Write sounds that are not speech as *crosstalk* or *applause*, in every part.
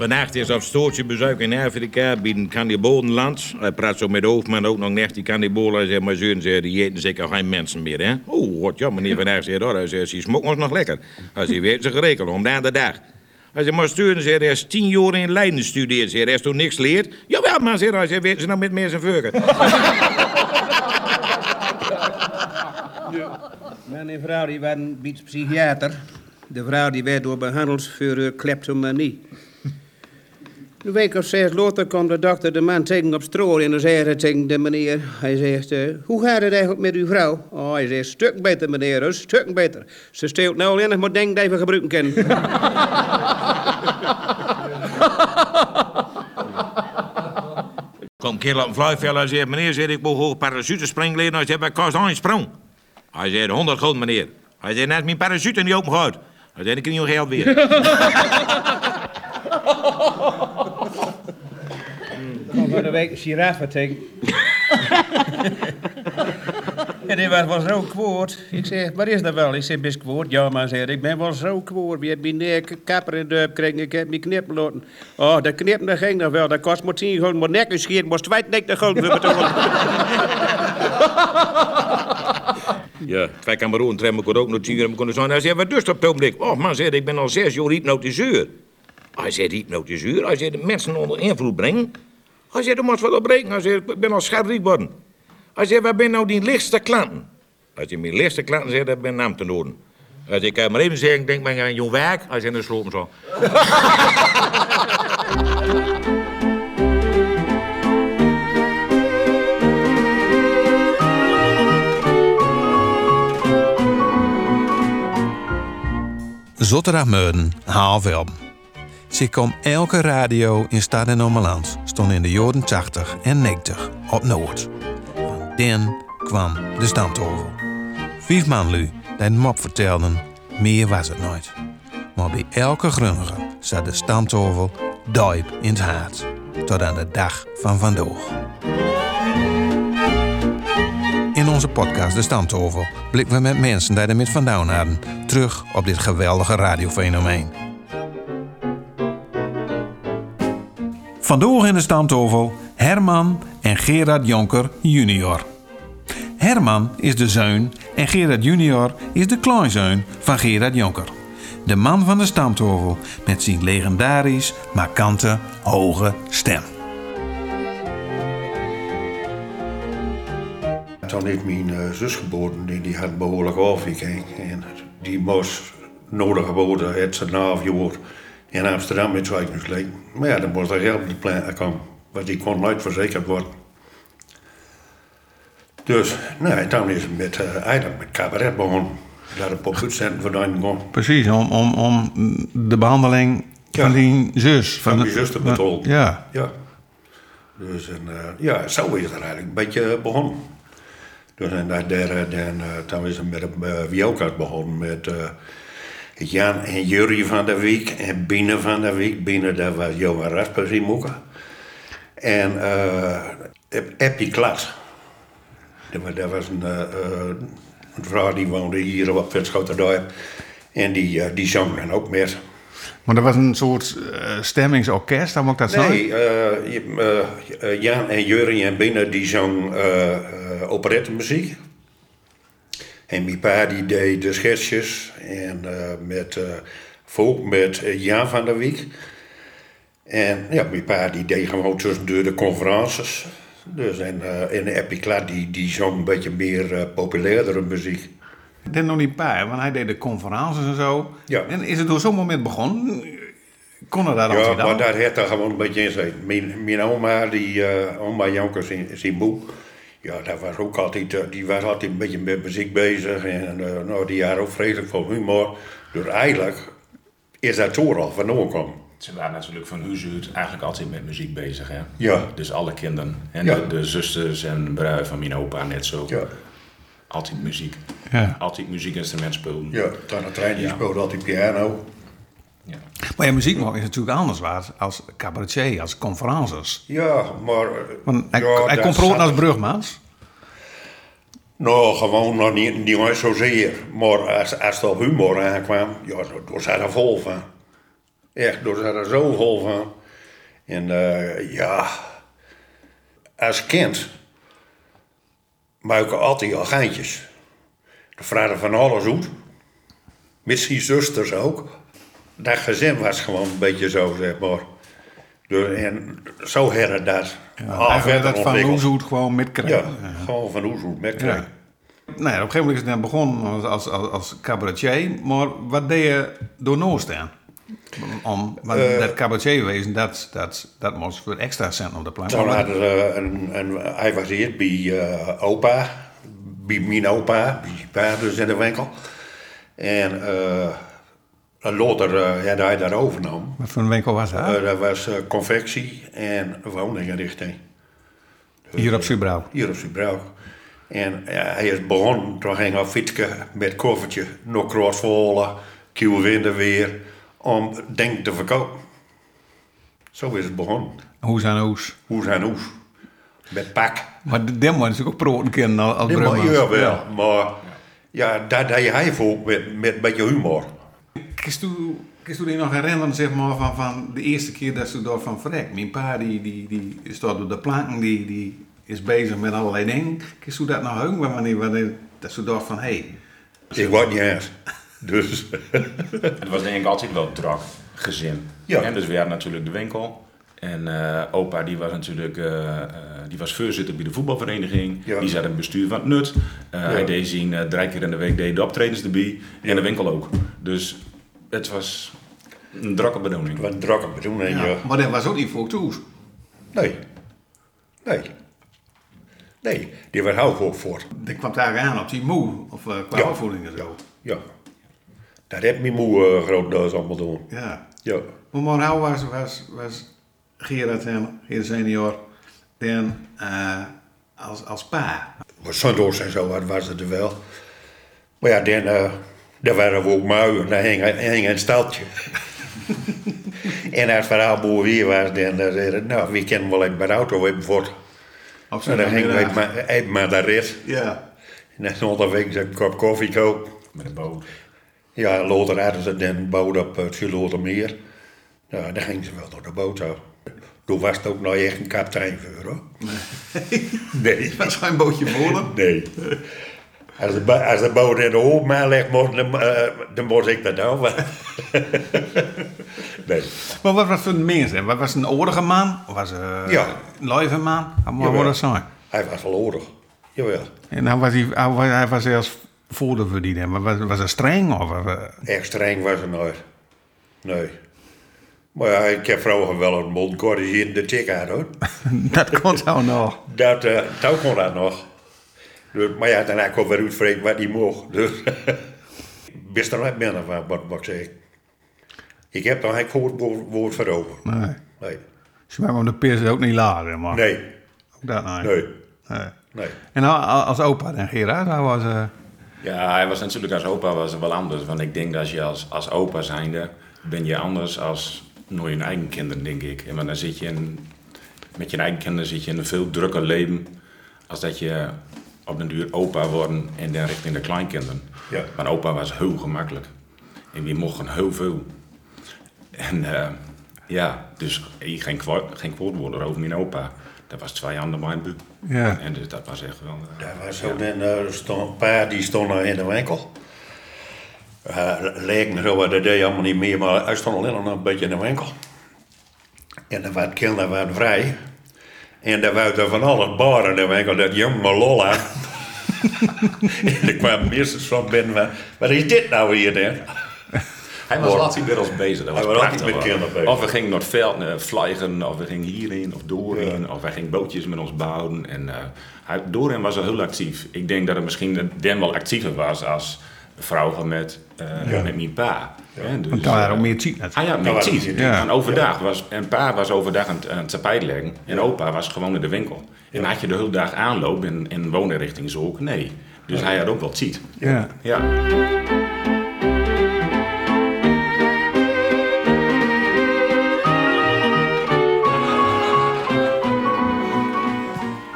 Vannacht is op stootje bezoek in Afrika bij een kannibolenland. Hij praat zo met de hoofdman ook nog net die kannibolen. Hij zegt, maar zoon, zei, die eten zeker geen mensen meer, hè? Oh, wat ja, meneer *laughs* Van Aert zegt, hij zegt, smokt ons nog lekker. Hij zegt, weet ze gerekeld, om de de dag. Hij zegt, maar sturen, zei, hij is tien jaar in Leiden studeert. Zei, hij is toen niks leert. Jawel, maar, zei hij, zegt, weet ze nou met meer zijn veuken. *laughs* Mijn vrouw die was een beetje psychiater. De vrouw die werd door behandeld voor uh, kleptomanie. Een week of zes later kwam de dokter de man tegen op stro en dan zei hij tegen de meneer. Hij zegt, uh, hoe gaat het eigenlijk met uw vrouw? Oh, hij zegt, stuk beter meneer, een stuk beter. Ze steelt nou alleen nog maar denk dat we gebruiken kunnen. Kom kerel op een vliegveld en zegt, meneer, zegt, ik moet hoog parachute springen leren. Hij zegt, bij kost een sprong. Hij zegt, 100 gulden, meneer. Hij zegt, net mijn parachute niet open gaat. Hij zegt, ik krijg nog geld weer. *laughs* kwam van de week een giraffe tegen. en die was wel zo kwoord. Ik zeg, wat is dat wel? Ik zeg, best kwoord. Ja, maar zei ik ben wel zo kwoord. Wie heeft mijn nek kapper in de heup gekregen? Ik heb mijn knippen laten. Oh, dat knippen dat ging nog wel. Dat kost maar tien gulden. Maar nek is twee nek de gulden voor betalen. *laughs* Ja, twee Cameroen treffen ik ook nog tien uur kunnen zijn. Hij zei, wat dus op het ogenblik? Oh man, zei, ik ben al zes jaar hypnotiseur. Hij zei, hypnotiseur? Hij zei, de mensen onder invloed brengen. Hij zei, dat moet wel opbreken. Hij zei, ik ben al scherp worden. Hij zei, wat ben nou die lichtste klanten? Als je mijn lichtste klanten zegt, dat ben naam te. Hij zei, ik kan maar even zeggen, denk maar aan jouw werk. Hij zei, dan sloop hem zo. *laughs* Zotterdaagmeuden, half elf. Ze kwam elke radio in Stad en Ommeland in de jaren 80 en 90 op Noord. Van den kwam de stamtafel. Vijf man lui die de mop vertelden, meer was het nooit. Maar bij elke grunnige zat de stamtafel diep in het hart. Tot aan de dag van vandaag. In onze podcast De Stamtafel blikken we met mensen die er met vandaan hadden terug op dit geweldige radiofenomeen. Vandoor in de stamtafel Herman en Gerard Jonker junior. Herman is de zoon en Gerard junior is de kleinzoon van Gerard Jonker. De man van de stamtafel met zijn legendarisch, markante, hoge stem. Toen is mijn eh, zus geboren, die, had behoorlijk afgekregen. En die moest nodig geboren, het zijn half jaar in Amsterdam met zwijgensleek. Maar ja, dan moest er geld op de plan komen, want die kon nooit verzekerd worden. Dus, nou, toen is het met, uh, eigenlijk met cabaret begonnen. Daar een paar uitzenden vandaan kon. Precies, om, om, om de behandeling Ja. van die zus. Van de- die zus te betalen. Ja. Ja. Dus en, eh, ja, zo is het eigenlijk een beetje begonnen. Dus en daar, daar, eh, dan, eh, toen is het met uh, Wiokas begonnen met eh, Jan en Jury van der Week en Biene van der Week. Biene, dat was Johan Raspers in Moeken. En eh Eppie Klat. Dat was, een, eh, een vrouw die woonde hier op Vetschoterdorp. En die, eh, die zong dan ook met. Maar dat was een soort eh, stemmingsorkest, dan moet ik dat zeggen? Nee, Jan en Jurrie en Binnen die zong operettemuziek. En mijn pa die deed de schetsjes en eh, met eh volk met eh, Jan van der Wiek. En ja, mijn pa die deed gewoon tussendoor de conferences. Dus en, en Eppie Klaat die, die zong een beetje meer populairdere muziek. Ik denk nog niet bij, want hij deed de conferences en zo. Ja. En is het door zo'n moment begonnen? Kon er daar Ja, maar daar heeft er gewoon een beetje in gezeten. Mijn, mijn oma, die, eh, oma Jonkers in, zijn boek, ja, dat was ook altijd, eh, die was altijd een beetje met muziek bezig. En eh, nou, die had ook vreselijk veel humor. Dus eigenlijk is dat zo al van komen. Ze waren natuurlijk van huis uit eigenlijk altijd met muziek bezig. Hè? Ja. Dus alle kinderen. En Ja. de, de zusters en bruiden van mijn opa net zo. Ja, Altijd muziek. Ja. Altijd muziekinstrument spelen. ja. Toen de trein die Ja. speelde altijd piano. Ja. Maar ja, muziek is natuurlijk anders waard als cabaretier, als conferences. Ja, maar... Want hij, ja, hij dat komt brood als brugmans. Nou, gewoon nog niet, niet zozeer. Maar als, als het op humor aankwam, ja, daar- zat er vol van. Echt, door er zo vol van. En eh, ja, als kind maak ik altijd al geintjes. De vragen van alles uit. Misschien zusters ook. Dat gezin was gewoon een beetje zo, zeg maar. Dus, en zo her dat. Ja, eigenlijk dat van Oezoet gewoon met Ja, krijgen. gewoon van Oezoet met Ja. Nou ja, op een gegeven moment is het dan begonnen als, als, als, cabaretier. Maar wat deed je door Noord staan? Om, want Eh. dat cabaretier wezen, dat, dat, dat moest voor extra cent op de plank. Toen Maar had er een, een, hij was hier bij eh, opa, bij mijn opa, bij pa dus in de winkel. En eh later uh, ja, hij daar overnam. Wat voor een winkel was dat? Eh, dat was eh, confectie en woninginrichting. Hier op Subrouw. Hier op Subrouw. En hij is begonnen, toen ging hij fietsen met koffertje, nog crossvolen, kieuw winden weer, om denk te verkopen. Zo is het begonnen. Hoe zijn hoes? Hoe zijn hoes? Met pak. Maar de demo is ook proten kennen Brumans. ja, wel. Maar ja, dat deed hij voor met, met een beetje humor. Kist u die nog herinneren zeg maar, van, van de eerste keer dat ze door van verrek? Mijn pa die, die, die staat op de planken, die, die is bezig met allerlei dingen. Kist u dat nog heugen wanneer, wanneer dat ze dacht van hé, hey, Ik word niet eens. Dus *laughs* Het was denk ik altijd wel druk, gezin. Ja. En dus we hadden natuurlijk de winkel. En eh, opa die was natuurlijk eh, eh, die was voorzitter bij de voetbalvereniging. Ja. Die zat in het bestuur van het Nut. Eh, Hij deed zien eh, drie keer in de week deed de optredens erbij. En de winkel ook. Dus het was een drukke bedoeling. wat drukke bedoeling. ja. Ja. maar dat was ook niet voor toes. Nee. Nee. Nee, die werd hou ook voor. Dat kwam daar aan op die moe, of uh, qua Ja. opvoeding en zo. Ja. Dat heeft mijn moe uh, groot duis allemaal doen. Ja. Ja. Maar maar nou was, was, was Gerard en Gerard senior dan eh, als, als pa. Maar zondags en zo wat was het er wel. Maar ja, dan, dan waren we ook lui en dan hing, hing een steltje. en als het verhaal boer weer was, dan uh, zei het, nou, wie kennen wel even de auto hebben voort. En dan gingen we even zondagmiddag. maar, maar daar rit. Ja. En dan onderweg een kop koffie kopen. Met een boot. Ja, later hadden ze dan boot op het Zulotermeer. Ja, dan gingen ze wel door de boot zo. Toen was het ook nog echt een kapitein voor, hoor. Nee. Dat is *laughs* geen bootje volen. Nee. Als de, als de boot in de open ligt, moet- dan, eh, dan moest ik dat nou. *laughs* maar- nee. Maar wat was voor een mens? Wat was een oordige man? Of was uh, Ja. een lieve man? Wat moet dat zijn? Hij was wel oorlog. Jawel. En dan was hij, hij was, hij was zelfs voordeel voor die. Maar was, was hij streng? Of, eh, Echt streng was hij nooit. Nee. Maar ja, ik heb vroeger wel een mond corrigerende tik aan, hoor. *laughs* dat kon zo nog. Dat, eh dat kon dat nog. Dus, maar ja, daarna kon weer uitvreten wat hij mocht. Dus wist er nooit minder van, wat, wat ik zeg. Ik heb daar geen woord, woord, voor over. Nee. Nee. Ze maken hem de pers ook niet lager. Maar Nee. Ook dat nee. Nee. Nee. Nee. En als opa en Gerard, hij was... eh, Ja, hij was natuurlijk als opa was wel anders. Want ik denk dat je als, als opa zijnde, ben je anders als nooit je eigen kinderen, denk ik. En dan zit je in, met je eigen kinderen zit je in een veel drukker leven. Als dat je op den duur opa worden en dan richting de kleinkinderen. Ja. Want opa was heel gemakkelijk. En die mochten heel veel. En eh, ja, dus ik geen, kwa- geen kwaad woorden over mijn opa. Dat was twee handen mijn bu. Ja. En dus dat was echt wel... Dat was zo. Dan eh, stond een paar die stonden in de winkel. Uh, lijken zo, dat deed allemaal niet meer, maar hij stond alleen nog een beetje in de winkel. En dan waren kinderen waren vrij. En daar waren er van alles baren in de winkel, dat jonge lolla. En er kwamen meesters van binnen van, wat is dit nou hier dan? Hij was altijd met ons bezig. Dat was Hij was altijd prachtig, met kinderen bezig. Of we gingen naar het veld uh, vliegen, of we gingen hierheen of doorheen, of wij gingen bootjes met ons bouwen. En uh, hij, doorheen was hij heel actief. Ik denk dat hij misschien dan wel actiever was als vrouwen met, uh, met mijn pa. Dus, want daar had ook meer tijd Ah ja, meer was tijd. tijd. En overdag was, en pa was overdag aan het, aan het tapijt leggen en opa was gewoon in de winkel. En had je de hele dag aanloop in, in woonrichting zo ook? Nee. Dus hij had ook wel tijd. ja. Ja.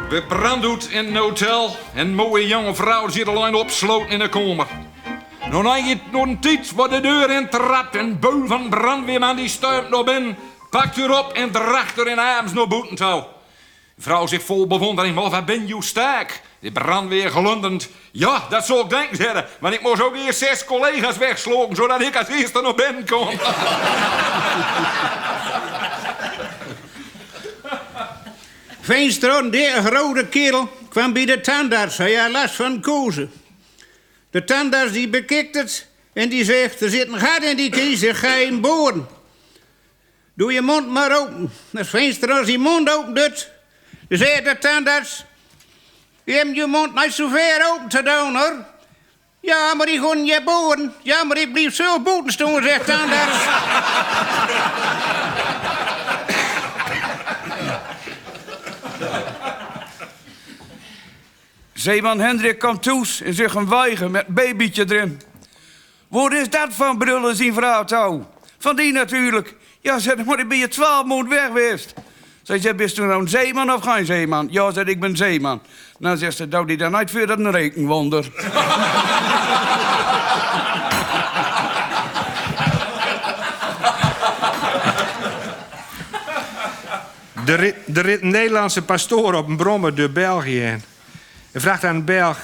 We branddoet in een hotel en mooie jonge vrouw zit alleen opgesloten in de kamer. nog een, nog een tijd wordt de deur in trapt en beul van brandweerman die stuimt naar binnen, pakt u op en draagt er in arms naar boeten toe. Vrouw zich vol bewondering, maar wat ben je sterk? De brandweer glundend. Ja, dat zou ik denken, zeggen. Want ik moest ook eerst zes collega's wegslogen, zodat ik als eerste naar binnen kon. *laughs* Een dikke rode kerel, kwam bij de tandarts. Hij had last van kozen. De tandarts die bekikt het en die zegt... er zit een gat in die kiezer, ga je hem boren. Doe je mond maar open. Als Veenstra als die mond open doet... dan zegt de tandarts... je hebt je mond niet zo ver open te doen, hoor. Ja, maar die gewoon je boren. Ja, maar ik blijf zo boeten staan, zegt tandarts. Zeeman Hendrik komt toes en zich een weiger met babytje erin. Wat is dat van brullen zien vrouw touw? Van die natuurlijk. Ja, zeg, maar ik ben je twaalf maanden weg geweest. Zij zegt, bist u nou een zeeman of geen zeeman? Ja, zeg ik ben zeeman. Nou zegt ze, nou die dan niet voor dat een rekenwonder. De Nederlandse pastoor op een brommer door België heen. En vraagt aan een Belg: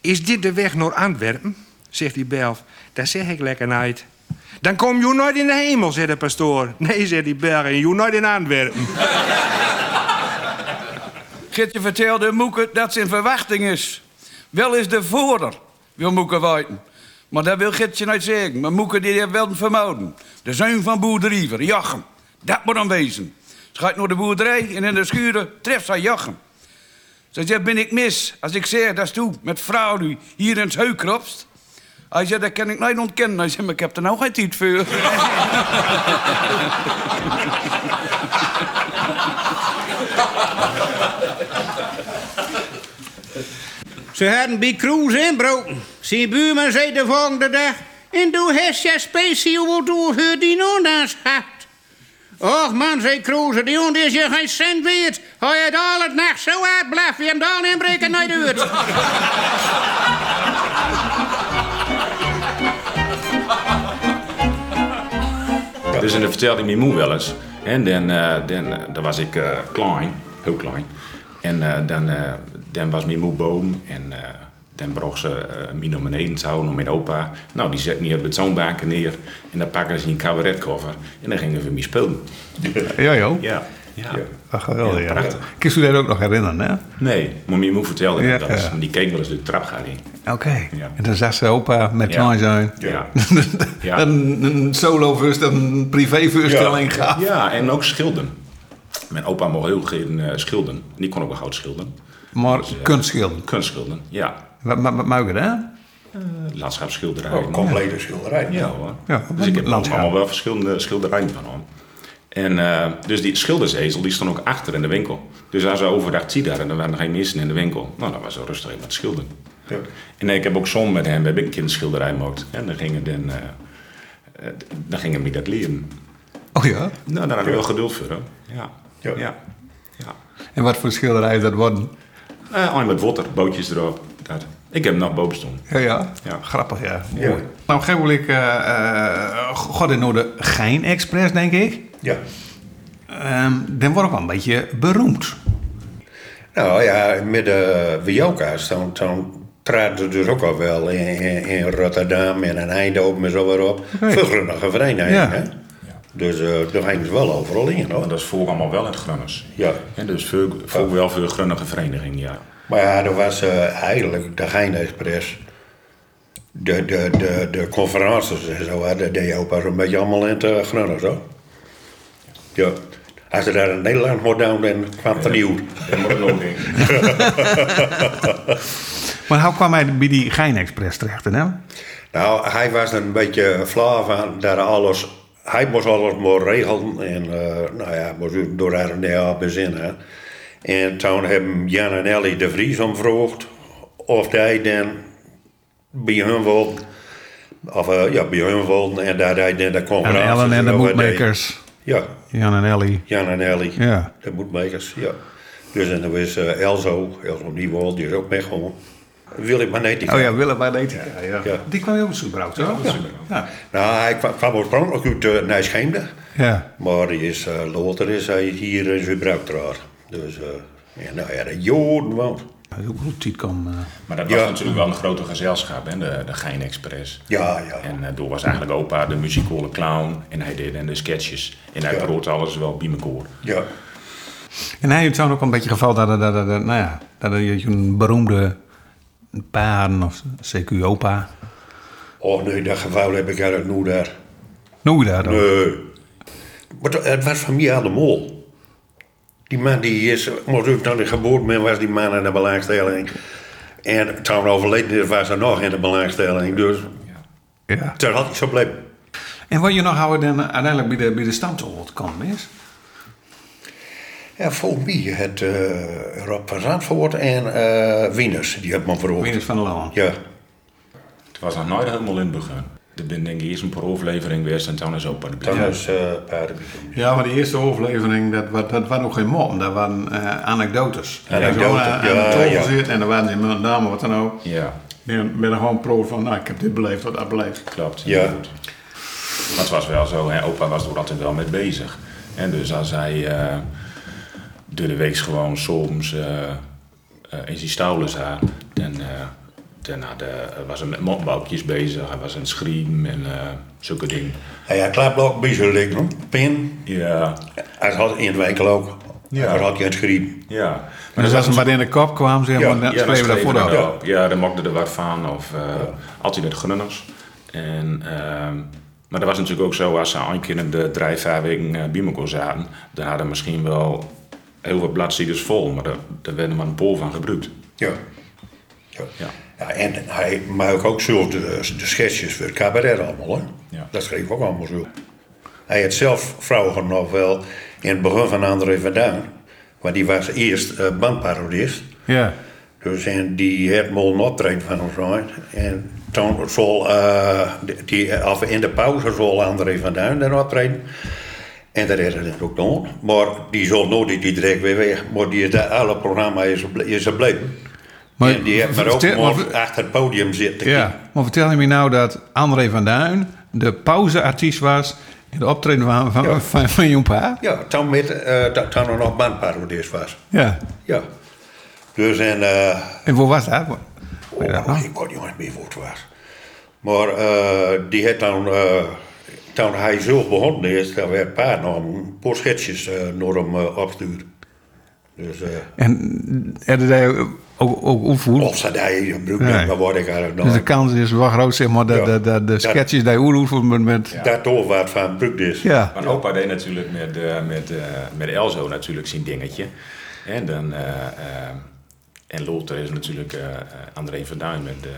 Is dit de weg naar Antwerpen? Zegt die Belg: Dat zeg ik lekker niet. Dan kom je nooit in de hemel, zegt de pastoor. Nee, zegt die Belg, en je nooit in Antwerpen. Gitje vertelde Moeke dat ze in verwachting is. Wel is de voorder, wil Moeke weten. Maar dat wil Gitje niet zeggen. Maar Moeke die heeft wel een vermoeden. De zoon van boerderiever, Jachem. Dat moet dan wezen. Ze gaat naar de boerderij en in de schuren treft zij Jachem. Ze zegt, ben ik mis als ik zeg dat toe met vrouw die hier in het heuk kropst? Hij zegt, dat kan ik niet ontkennen. Hij zegt, maar ik heb er nou geen tijd voor. *laughs* Ze hadden bij Kroes inbroken. Zijn buurman zei de volgende dag... En doe heeft je speciaal wat voor die ondanks had. Och man, zei Kroes, die hond is je geen cent weet. Hij het al het nacht zo uit blijft, je hem dan inbreken naar de uit. *laughs* Dus en dat vertelde mijn moe wel eens. En dan, eh, dan, eh, dan was ik eh, klein, heel klein. En eh, dan, eh, dan was mijn moe boom en eh, dan bracht ze uh, mij naar beneden toe, naar mijn opa. Nou, die zet me op het zoonbanken neer en dan pakken ze een cabaretkoffer en dan gingen we mee spelen. Ja, joh. Ja. Ja. Ach, geweldig, Ja, ja. prachtig. Kun je dat ook nog herinneren, hè? Nee, maar mijn moe vertelde Ja, dat ja. want Die keek wel eens de trap gaan in. Oké. Ja. En dan zag ze opa met Ja. zijn. Ja. *laughs* Ja. een, een solo een privévoorstelling gaf. Ja, en ook schilderen. Mijn opa mocht heel graag eh, schilderen. Die kon ook wel goud schilderen. Maar Dus, eh, kunstschilderen. Kunstschilderen, ja. Wat, wat, wat mag je hè? Landschapsschilderij. Oh, complete schilderij. Ja hoor. Ja, dus ik heb landschap. allemaal wel verschillende schilderijen van hem. En eh, dus die schildersezel die stond ook achter in de winkel. Dus als ze overdag zie daar en er waren geen mensen in de winkel. Nou, dan was ze rustig even met schilderen. Ja. En ik heb ook zon met hem, heb ik een kinderschilderij gemaakt. En dan gingen dan, eh, eh, dan gingen we dat leren. Oh ja? Nou, daar had ik wel geduld voor. Ja. Ja. Ja. ja. En wat voor schilderij is dat worden? Eh, alleen met water, bootjes erop. Dat. Ik heb hem nog boven. Ja, ja. Ja. Grappig, ja. Ja. Mooi. Nou, geef ik... eh eh God in de Gein Express, denk ik. Ja. Ehm dan wordt ook wel een beetje beroemd. Nou ja, met de Wioka's, dan, dan traden ze dus ook al wel in, in, in Rotterdam en in Eindhoven en zo weer op. Veel grunnige verenigingen, Ja. hè? Dus eh daar gingen ze wel overal in, hoor. Dat is voor allemaal wel in het Grunners. Ja. En dus voor, voor wel voor een grunnige vereniging, ja. Maar ja, er was eh, eigenlijk de Gein Express. De, de, de, de conferences en zo, dat deed je ook pas een beetje allemaal in het uh, Grunners, hoor. Ja. Als ze daar in Nederland moet doen, dan kwam het nieuw. Dat moet ik nog. *laughs* *laughs* Maar hoe kwam hij bij die Gein Express terecht, hè? Nou, hij was er een beetje flauw van dat alles... Hij moest alles maar regelen en eh, nou ja, moest door haar op bezinnen. En toen hebben Jan en Ellie de Vries omgevraagd of hij dan bij hun wilde, of eh, ja, bij hun wilde en dat hij dan de En. Ellen en de deed. Ja, Jan en Ellie. Jan en Ellie, Ja. de moedmakers, ja. Dus en er was eh, Elzo, Elzo Nieuwold, die is ook meegekomen. Willy Magnetica. Oh ja, Willem Magnetica. Ja. Ja. Die kwam je ook zo gebruikt, toch? Ja. Nou, hij kwam, kwam oorspronkelijk uit uh, Nijscheemde. Ja. Maar die is, uh, later is hij hier in gebruikt Dus, uh, ja, nou ja, de Joden woont. Heel goed. Uh... Maar dat was Ja. natuurlijk wel een grote gezelschap, hè, de, de Gein Express. Ja, ja. En eh, toen was eigenlijk opa de muzikale clown en hij deed en de sketches. En hij Ja. brood alles wel bij elkaar. Ja. En hij heeft zo'n ook een beetje geval dat, dat, er- dat, nou ja, dat er een beroemde paarden of CQ opa. Oh nee, dat geval heb ik eigenlijk nooit daar. Je dat ook? Nee. Maar het- het was van mij aan de mol. Die man die is, maar ook toen ik geboren ben, was die man in de belangstelling. En toen hij overleden is, was hij nog in de belangstelling. Dus Ja. daar had ik zo blijven. En wat je nog houden dan uiteindelijk bij de, bij de stamtocht komen is? Ja, volgens mij het uh, Rob van Zandvoort en eh Wieners, die hebben me veroverd. Wieners van der Laan. Ja. Het was nog nooit helemaal in het begin. Er ben denk ik eerst een per overlevering geweest en toen is opa de is uh, paardenbied. Ja, maar die eerste overlevering, dat, wa- dat waren nog geen moppen, dat waren eh, anekdotes. Aan ja, de tafel ja. zitten en dan waren ze met name wat dan ook. Ja, En ben er gewoon pro van, nou, ik heb dit beleefd, wat dat beleefd. klopt. Ja. Goed. Maar het was wel zo, hè, opa was er altijd wel mee bezig. En dus als hij eh door de week gewoon soms eh, eh, in zijn stouwen zat, dan, dan had, eh, was hij met motbouwtjes bezig. Hij was aan het schrijven en eh, zulke dingen. Hij had klaarblok bij zijn liggen, pin. Ja, Hij had in de winkel ook. Ja. Hij had hij het geschreven. ja. Maar dus als ze wat in de kop kwam, zeg maar, Ja, dan Ja, schreven we dat schreven voor we de dat op. Ja, dan mochten er wat van. Of eh, altijd met grunners. En, ehm, maar dat was natuurlijk ook zo, als ze een keer in de drie, vijf weken eh, zaten, dan hadden misschien wel heel wat bladzijden vol, maar daar, daar werden maar een pol van gebruikt. Ja. Ja. Ja. Ja. en hij maakt ook zo de, de schetsjes voor het cabaret allemaal. Hè? Ja. Dat schreef ook allemaal zo. Hij had zelf vrouwen nog wel in het begin van André van Duin. Want die was eerst eh, bandparodist. Ja. Dus en die had mal een optreden van ons. En toen zal, eh, die, of in de pauze zal André van Duin dan optreden. En dat is het ook gedaan. Maar die zal nooit die direct weer weg. Maar die is dat alle programma is, is er blijven. Maar en die heeft maar ook maar achter het podium zitten. ja. Maar vertel je me nou dat André van Duin de pauzeartiest was in de optreden van, van, Ja. van, van? Ja, toen, met, eh, dat- toen er nog bandparodist was. Ja. Ja. Dus en... eh, En hoe was dat? Weet Oh, nog? ik kon niet meer voor het was. Maar eh, die had dan, toen hij zo begonnen is, dan werd pa nog een paar schetsjes naar hem opstuurd. Dus, En hadden ook, ook of ze die gebruikt, Nee. maar word ik eigenlijk nog. Dus de kans is wel groot, zeg maar, dat Ja. de, de, de Ja. sketches die oerhoeven met... met Dat toch wat van gebruikt is. ja. Maar opa deed natuurlijk met, eh, met, eh, met Elzo natuurlijk zijn dingetje. En dan... eh, eh, en Lothar is natuurlijk eh, eh, André van Duin met eh,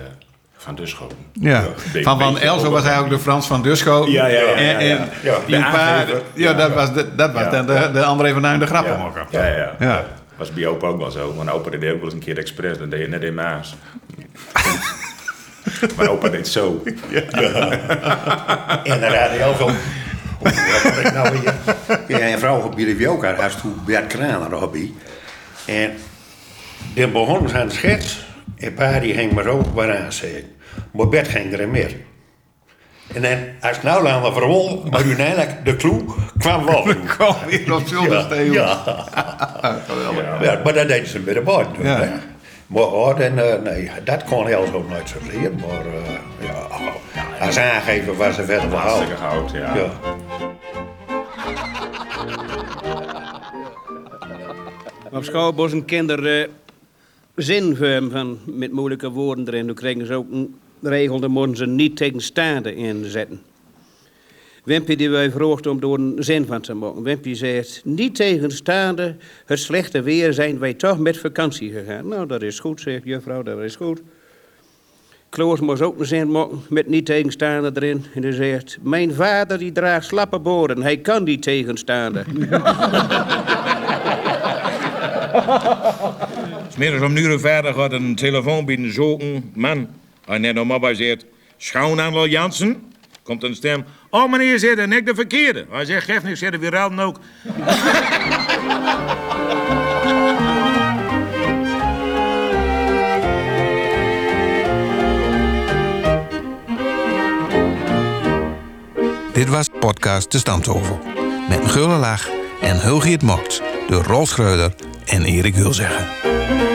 Van Duschoten. Ja, van Van Elzo was hij ook de Frans van Duscho. Ja, ja, ja, ja, En, ja. en Ja. De ja, dat was, de, dat was Ja. dan de, de André van Duin de grappenmaker. Ja, ja, ja. Ja. Was bij opa ook wel zo. Want opa deed ook wel eens een keer expres. Dan deed je net in Maas. *laughs* maar opa deed zo. En dan had hij al zo. Wat ik nou weer? Ja, en vrouw op jullie ook had, als toen Bert Kraner hobby. En dan begon ze aan de schets. En pa die ging maar zo waaraan zeggen. Maar Bert ging er meer. En dan, als het nou aan de verwol, maar uiteindelijk de clue kwam wel. *laughs* Kom weer op zolder Ja, ja. *laughs* Ja, maar dat deden ze bij de bord. Ja. Maar oh, dan, eh, nee, dat kon heel zo nooit zo zien. Maar eh, ja, als aangever was ze verder wel Hartstikke goud, ja. Ja. *laughs* Op school moesten kinderen uh, zin vormen van, met moeilijke woorden erin. Dan kregen ze ook een regel, dan moeten ze niet tegenstaande inzetten. Wimpy die wij vroeg om door een zin van te maken. Wimpy zegt, niet tegenstaande het slechte weer zijn wij toch met vakantie gegaan. Nou, dat is goed, zegt juffrouw, dat is goed. Kloos moest ook een zin maken met niet tegenstaande erin. En hij zegt, mijn vader die draagt slappe boren, hij kan niet tegenstaande. Smiddags *laughs* om nu verder gaat een telefoon binnen zoeken. Man, Ah, Annette Mobba zegt, schoon aan Jansen. Komt een stem, oh meneer, zit en ik de verkeerde. Hij zegt, geef niks, zegt weer ook. Dit was podcast De Stamtovel. Met Gulle Lach en Hulgiet Mokt. de Rolf Schreuder en Erik Hulzeggen.